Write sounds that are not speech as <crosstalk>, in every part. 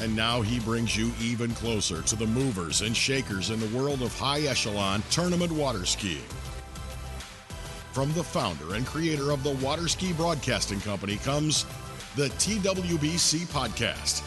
And now he brings you even closer to the movers and shakers in the world of high echelon tournament water skiing. From the founder and creator of the Water Ski Broadcasting Company comes the TWBC Podcast.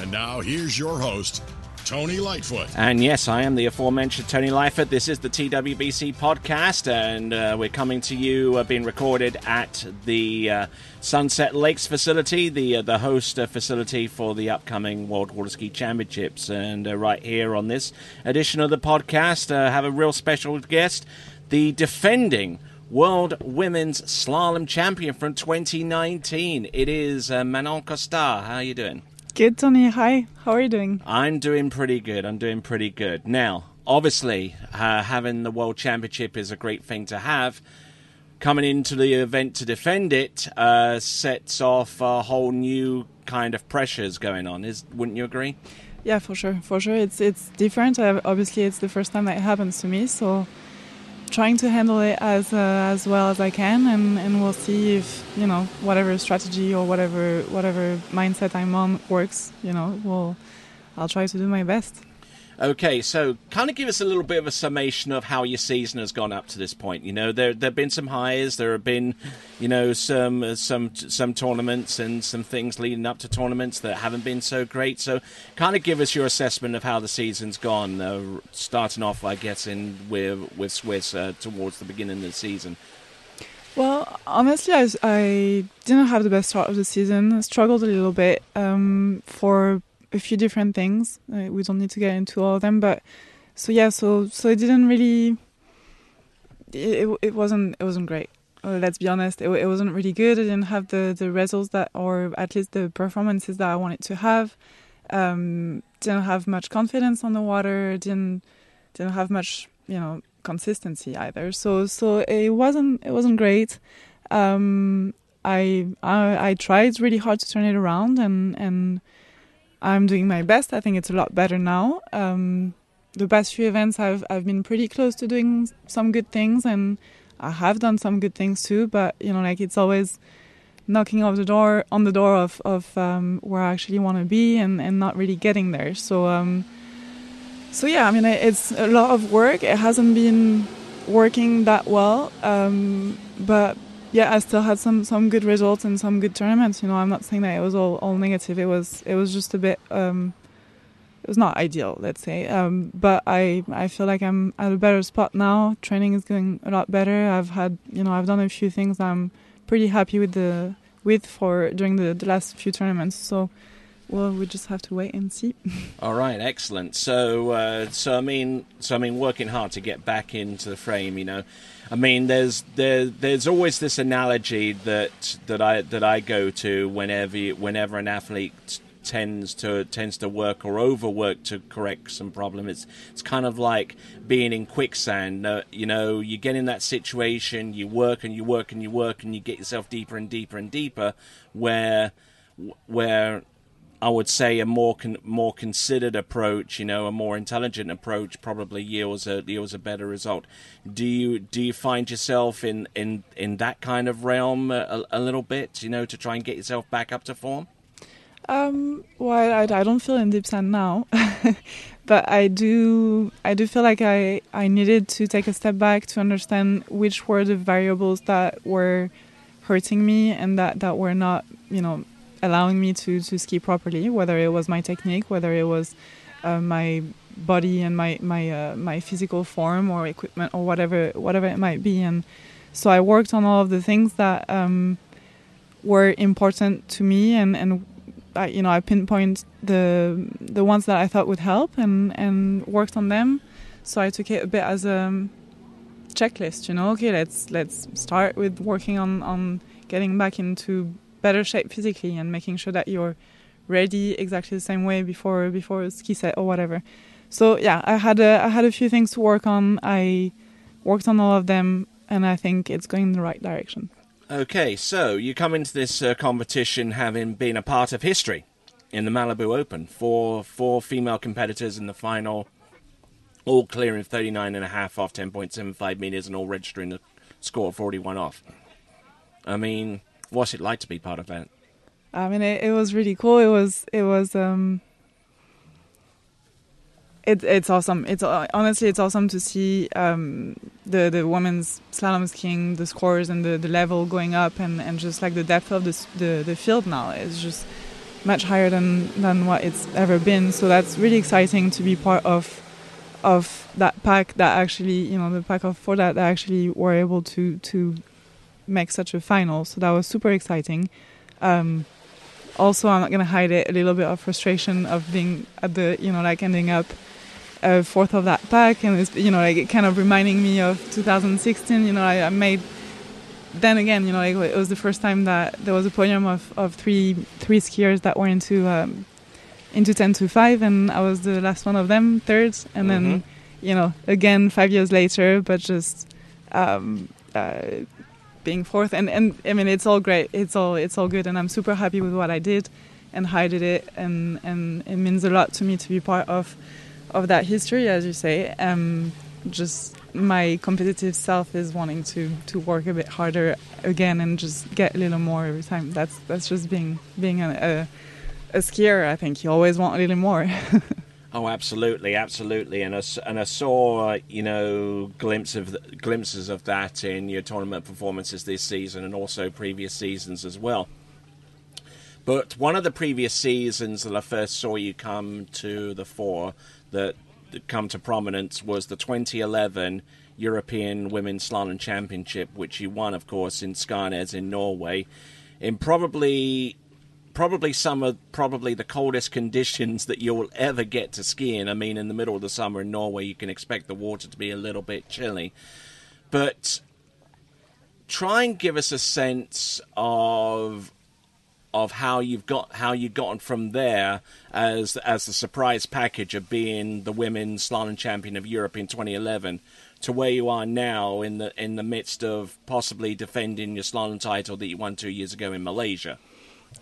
And now here's your host, Tony Lightfoot. And yes, I am the aforementioned Tony Lightfoot. This is the TWBC podcast, and uh, we're coming to you, uh, being recorded at the uh, Sunset Lakes facility, the uh, the host uh, facility for the upcoming World Water Ski Championships. And uh, right here on this edition of the podcast, have a real special guest, the defending. World Women's Slalom Champion from 2019. It is Manon Costard. How are you doing? Good, Tony. Hi. How are you doing? I'm doing pretty good. I'm doing pretty good. Now, obviously, uh, having the World Championship is a great thing to have. Coming into the event to defend it uh, sets off a whole new kind of pressures going on. Is wouldn't you agree? Yeah, for sure. For sure, it's it's different. obviously, it's the first time that it happens to me, so trying to handle it as uh, as well as I can, and, and we'll see if you know whatever strategy or whatever whatever mindset I'm on works. You know, we'll I'll try to do my best. Okay, so kind of give us a little bit of a summation of how your season has gone up to this point. You know, there there've been some highs, there have been, you know, some some some tournaments and some things leading up to tournaments that haven't been so great. So, kind of give us your assessment of how the season's gone. Uh, starting off, I guess, in with with Swiss uh, towards the beginning of the season. Well, honestly, I, I didn't have the best start of the season. I struggled a little bit um, for a few different things. Uh, we don't need to get into all of them, but so yeah, so so it didn't really. It, it, wasn't it wasn't great. Uh, let's be honest, it, it wasn't really good. I didn't have the the results that, or at least the performances that I wanted to have. Um, didn't have much confidence on the water. Didn't didn't have much you know consistency either. So so it wasn't it wasn't great. Um, I, I I tried really hard to turn it around and and I'm doing my best. I think it's a lot better now. Um, the past few events, I've I've been pretty close to doing some good things, and I have done some good things too. But you know, like it's always knocking off the door on the door of of um, where I actually want to be, and and not really getting there. So um, so yeah, I mean, it's a lot of work. It hasn't been working that well, um, but yeah, I still had some some good results and some good tournaments. You know, I'm not saying that it was all all negative. It was it was just a bit. Um, it was not ideal, let's say. Um, but I I feel like I'm at a better spot now. Training is going a lot better. I've had you know I've done a few things I'm pretty happy with the with for during the, the last few tournaments. So well, we just have to wait and see. <laughs> All right, excellent. So, uh, so I mean, so I mean, working hard to get back into the frame. You know, I mean, there's there there's always this analogy that that I that I go to whenever whenever an athlete tends to tends to work or overwork to correct some problem. It's it's kind of like being in quicksand. Uh, you know, you get in that situation, you work and you work and you work, and you get yourself deeper and deeper and deeper, where where I would say a more con- more considered approach, you know, a more intelligent approach probably yields a yields a better result. Do you do you find yourself in in, in that kind of realm a, a little bit, you know, to try and get yourself back up to form? Um, well, I, I don't feel in deep sand now, <laughs> but I do I do feel like I I needed to take a step back to understand which were the variables that were hurting me and that that were not you know allowing me to, to ski properly, whether it was my technique, whether it was uh, my body and my my uh, my physical form or equipment or whatever whatever it might be. And so I worked on all of the things that um, were important to me, and and I, you know I pinpoint the the ones that I thought would help and and worked on them. So I took it a bit as a checklist. You know, okay, let's let's start with working on on getting back into better shape physically and making sure that you're ready exactly the same way before before a ski set or whatever. So yeah, I had a I had a few things to work on. I worked on all of them, and I think it's going in the right direction. Okay, so you come into this uh, competition having been a part of history in the Malibu Open. Four four female competitors in the final, all clearing 39 and a half off 10.75 meters and all registering a score of 41 off. I mean, what's it like to be part of that? I mean, it, it was really cool. It was it was um, it, it's awesome. It's uh, honestly it's awesome to see um, the the women's slalom skiing, the scores and the, the level going up, and, and just like the depth of the the, the field now is just much higher than than what it's ever been. So that's really exciting to be part of of that pack that actually you know the pack of four that, that actually were able to to make such a final. So that was super exciting. Um, also, I'm not gonna hide it, a little bit of frustration of being at the you know like ending up a fourth of that pack, and it's you know like it kind of reminding me of 2016. You know, I, I made. Then again, you know, like, it was the first time that there was a podium of, of three three skiers that were into um, into 10 to 5, and I was the last one of them, third, and mm-hmm. then you know again five years later, but just um, uh, being fourth, and and I mean it's all great, it's all it's all good, and I'm super happy with what I did and how I did it, and and it means a lot to me to be part of of that history, as you say. Um, just my competitive self is wanting to to work a bit harder again and just get a little more every time. That's that's just being being a, a, a skier. I think you always want a little more. <laughs> oh, absolutely, absolutely, and I, and I saw you know glimpse of glimpses of that in your tournament performances this season and also previous seasons as well. But one of the previous seasons that I first saw you come to the fore that come to prominence was the 2011 European Women's Slalom Championship, which you won, of course, in Skarnes in Norway, in probably probably some of probably the coldest conditions that you'll ever get to ski in. I mean, in the middle of the summer in Norway, you can expect the water to be a little bit chilly, but try and give us a sense of of how you've got how you've gotten from there as as the surprise package of being the women's slalom champion of Europe in 2011 to where you are now in the in the midst of possibly defending your slalom title that you won two years ago in Malaysia.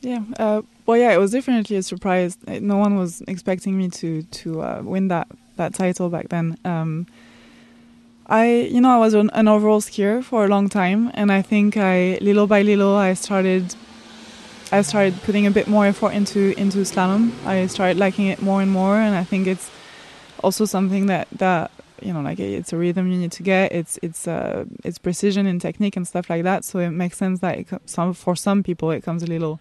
Yeah, uh, well, yeah, it was definitely a surprise. No one was expecting me to to uh, win that that title back then. Um, I, you know, I was an, an overall skier for a long time, and I think I, little by little, I started I started putting a bit more effort into into slalom. I started liking it more and more, and I think it's also something that that you know like it's a rhythm you need to get. It's it's uh, it's precision and technique and stuff like that. So it makes sense that it, some for some people it comes a little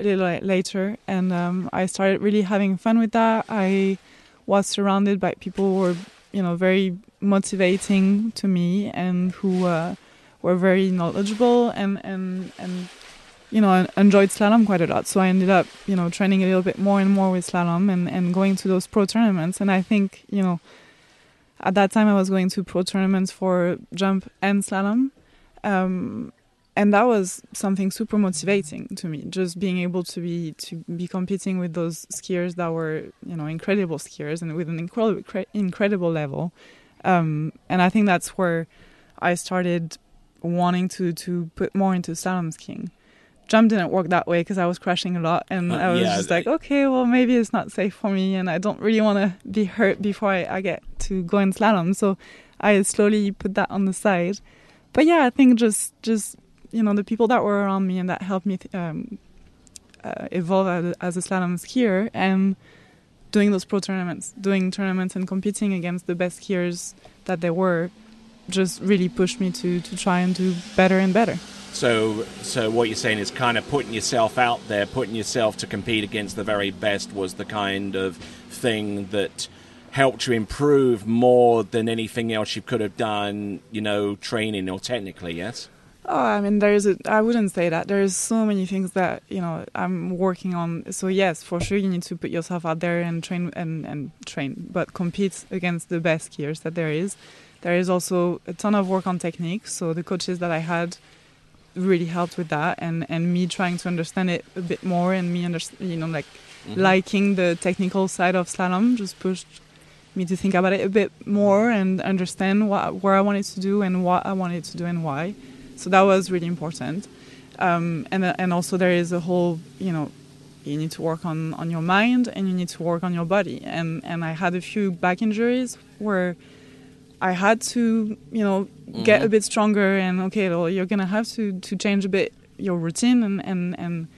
a little later. And um, I started really having fun with that. I was surrounded by people who were you know very motivating to me and who uh, were very knowledgeable and and and you know, enjoyed slalom quite a lot. So I ended up, you know, training a little bit more and more with slalom and, and going to those pro tournaments. And I think, you know, at that time I was going to pro tournaments for jump and slalom. Um, and that was something super motivating to me just being able to be to be competing with those skiers that were you know incredible skiers and with an incredible incredible level um, and i think that's where i started wanting to to put more into slalom skiing jump didn't work that way because I was crashing a lot, and uh, I was yeah, just like, okay, well maybe it's not safe for me, and I don't really want to be hurt before I, I, get to go in slalom. So I slowly put that on the side. But yeah, I think just just you know the people that were around me and that helped me um, uh, evolve as a, as a slalom skier and doing those pro tournaments, doing tournaments and competing against the best skiers that there were, just really pushed me to to try and do better and better. So, so what you're saying is kind of putting yourself out there, putting yourself to compete against the very best was the kind of thing that helped you improve more than anything else you could have done, you know, training or technically, yes? Oh, I mean, there's a, I wouldn't say that. There's so many things that, you know, I'm working on. So yes, for sure you need to put yourself out there and train and, and train, but compete against the best skiers that there is. There is also a ton of work on technique. So the coaches that I had really helped with that and and me trying to understand it a bit more and me understand you know like liking the technical side of slalom just pushed me to think about it a bit more and understand what where I wanted to do and what I wanted to do and why. So that was really important. Um, and and also there is a whole you know you need to work on, on your mind and you need to work on your body and and I had a few back injuries where I had to you know mm-hmm. get a bit stronger and okay well you're gonna have to to change a bit your routine and and and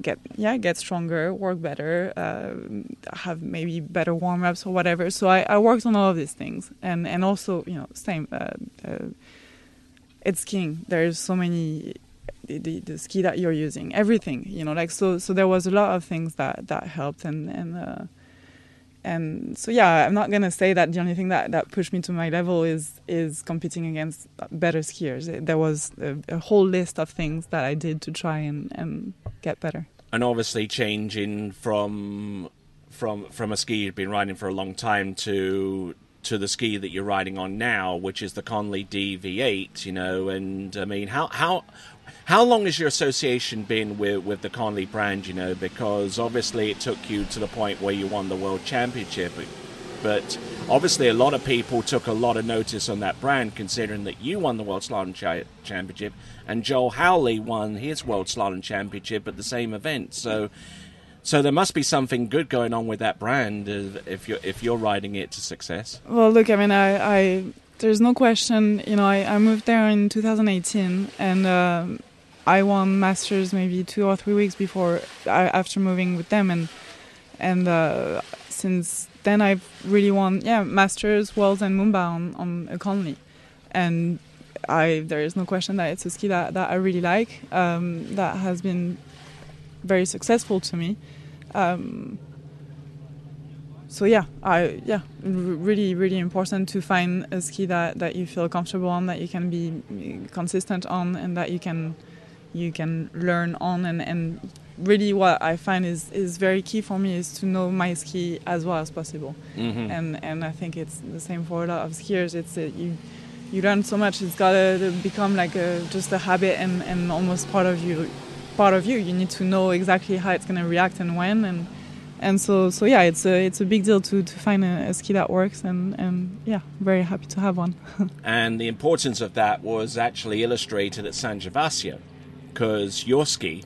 get yeah get stronger work better uh, have maybe better warm-ups or whatever. So I, I worked on all of these things. And and also you know same uh, uh, it's skiing there's so many the, the, the, ski that you're using everything you know like so so there was a lot of things that that helped and and uh, and so yeah i'm not going to say that the only thing that, that pushed me to my level is is competing against better skiers. There was a, a whole list of things that i did to try and, and get better. And obviously changing from from from a ski you've been riding for a long time to to the ski that you're riding on now, which is the Conley DV8, you know, and I mean, how how how long has your association been with, with the Conley brand, you know? Because obviously it took you to the point where you won the World Championship. But obviously, a lot of people took a lot of notice on that brand, considering that you won the World Slalom Championship and Joel Howley won his World Slalom Championship at the same event. So, so there must be something good going on with that brand if you're if you're riding it to success. Well, look, I mean, I, I there's no question. You know, I, I moved there in 2018, and um, I won masters maybe two or three weeks before after moving with them, and and uh, since then I've really won yeah masters, worlds, and Moomba on on a Conley, and I there is no question that it's a ski that, that I really like. Um, that has been very successful to me. Um, so yeah, I yeah, really really important to find a ski that, that you feel comfortable on, that you can be consistent on, and that you can you can learn on and, and really what I find is, is very key for me is to know my ski as well as possible. Mm-hmm. And and I think it's the same for a lot of skiers. It's a, you you learn so much. It's got to become like a, just a habit and, and almost part of you. Part of you. You need to know exactly how it's going to react and when. And and so so yeah, it's a it's a big deal to, to find a, a ski that works. And and yeah, very happy to have one. <laughs> and the importance of that was actually illustrated at San Gervasio because your ski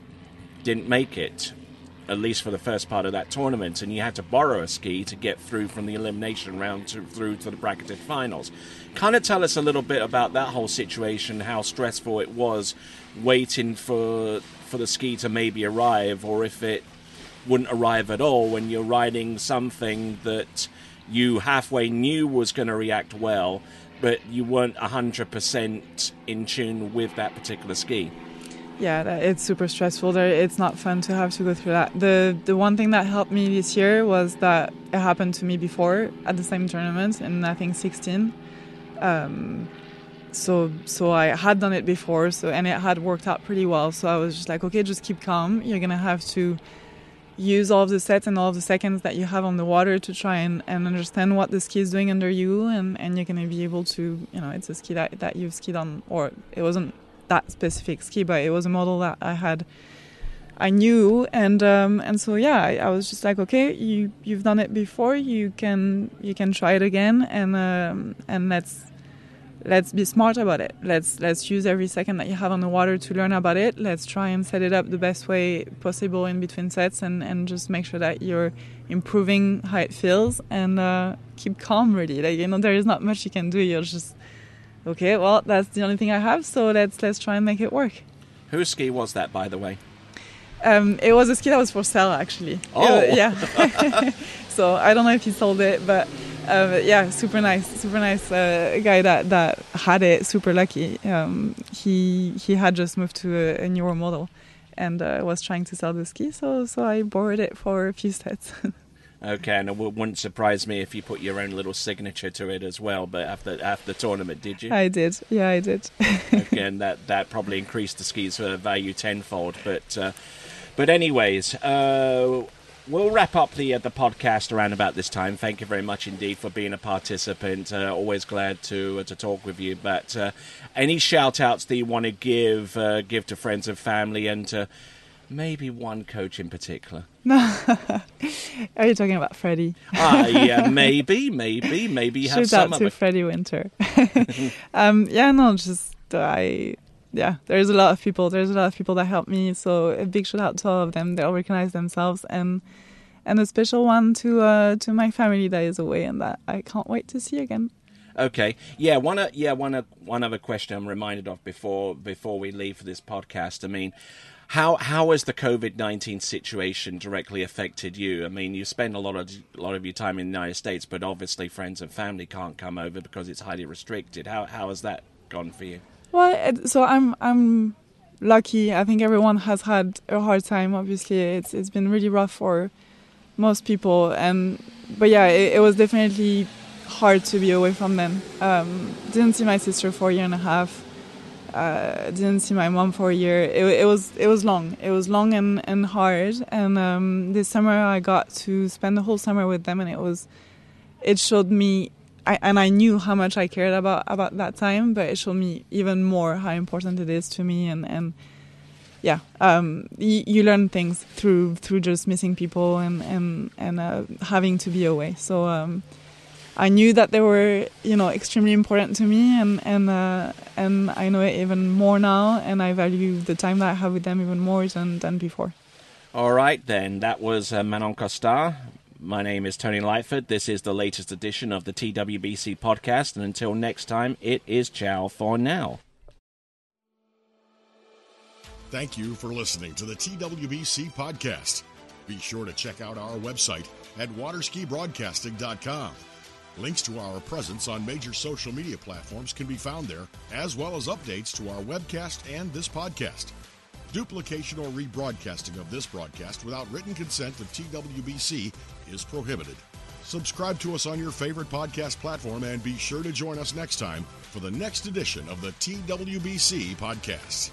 didn't make it, at least for the first part of that tournament, and you had to borrow a ski to get through from the elimination round to, through to the bracketed finals. Kind of tell us a little bit about that whole situation, how stressful it was waiting for for the ski to maybe arrive, or if it wouldn't arrive at all when you're riding something that you halfway knew was going to react well, but you weren't 100% in tune with that particular ski yeah, it's super stressful. It's not fun to have to go through that. The the one thing that helped me this year was that it happened to me before at the same tournament in I think 16. Um, so so I had done it before, so and it had worked out pretty well. So I was just like, okay, just keep calm. You're gonna have to use all of the sets and all of the seconds that you have on the water to try and, and understand what the ski is doing under you and, and you're going to be able to you know it's a ski that, that you've skied on or it wasn't that specific ski, but it was a model that I had, I knew, and um, and so yeah, I, I, was just like, okay, you you've done it before, you can you can try it again, and um, and let's let's be smart about it. Let's let's use every second that you have on the water to learn about it. Let's try and set it up the best way possible in between sets, and and just make sure that you're improving how it feels, and uh, keep calm. Really, like you know, there is not much you can do. You're just okay, well, that's the only thing I have, so let's let's try and make it work. Whose ski was that, by the way? Um, it was a ski that was for sale, actually. Oh, yeah. <laughs> so I don't know if he sold it, but yeah, super nice, super nice uh, guy that that had it. Super lucky. Um, he he had just moved to a, a newer model, and uh, was trying to sell the ski, so so I borrowed it for a few sets. <laughs> Okay, and it wouldn't surprise me if you put your own little signature to it as well. But after after the tournament, did you? I did. Yeah, I did. <laughs> Again, that that probably increased the ski's value tenfold. But uh, but anyways, uh, we'll wrap up the uh, the podcast around about this time. Thank you very much indeed for being a participant. Uh, always glad to uh, to talk with you. But uh, any shout outs that you want to give uh, give to friends and family and to Maybe one coach in particular. <laughs> Are you talking about Freddie? Ah, yeah, <laughs> maybe, maybe, maybe you have Shoot some out to. Freddie Winter. <laughs> um, yeah, no, just uh, I. Yeah, there's a lot of people. There's a lot of people that help me. So a big shout out to all of them. They all recognize themselves, and and a special one to uh, to my family that is away and that I can't wait to see again. Okay. Yeah. One. o- Yeah. One. o- One other question I'm reminded of before before we leave for this podcast. I mean, how how has the COVID nineteen situation directly affected you? I mean, you spend a lot of a lot of your time in the United States, but obviously friends and family can't come over because it's highly restricted. How how has that gone for you? Well, so I'm I'm lucky. I think everyone has had a hard time. Obviously, it's it's been really rough for most people, and but yeah, it, it was definitely hard to be away from them. Um, didn't see my sister for a year and a half. Uh, didn't see my mom for a year. It, it was it was long. It was long and, and hard. And um, this summer I got to spend the whole summer with them, and it was it showed me I, and I knew how much I cared about about that time, but it showed me even more how important it is to me, and and yeah, um, you, you learn things through through just missing people and and and uh, having to be away. So um, I knew that they were you know extremely important to me, and and uh, and I know it even more now, and I value the time that I have with them even more than than before. All right, then. That was uh, Manon Costard. My name is Tony Lightfoot. This is the latest edition of the TWBC podcast. And until next time, it is ciao for now. Thank you for listening to the TWBC podcast. Be sure to check out our website at waterskibroadcasting.com. Links to our presence on major social media platforms can be found there, as well as updates to our webcast and this podcast. Duplication or rebroadcasting of this broadcast without written consent of TWBC is prohibited. Subscribe to us on your favorite podcast platform and be sure to join us next time for the next edition of the TWBC podcast.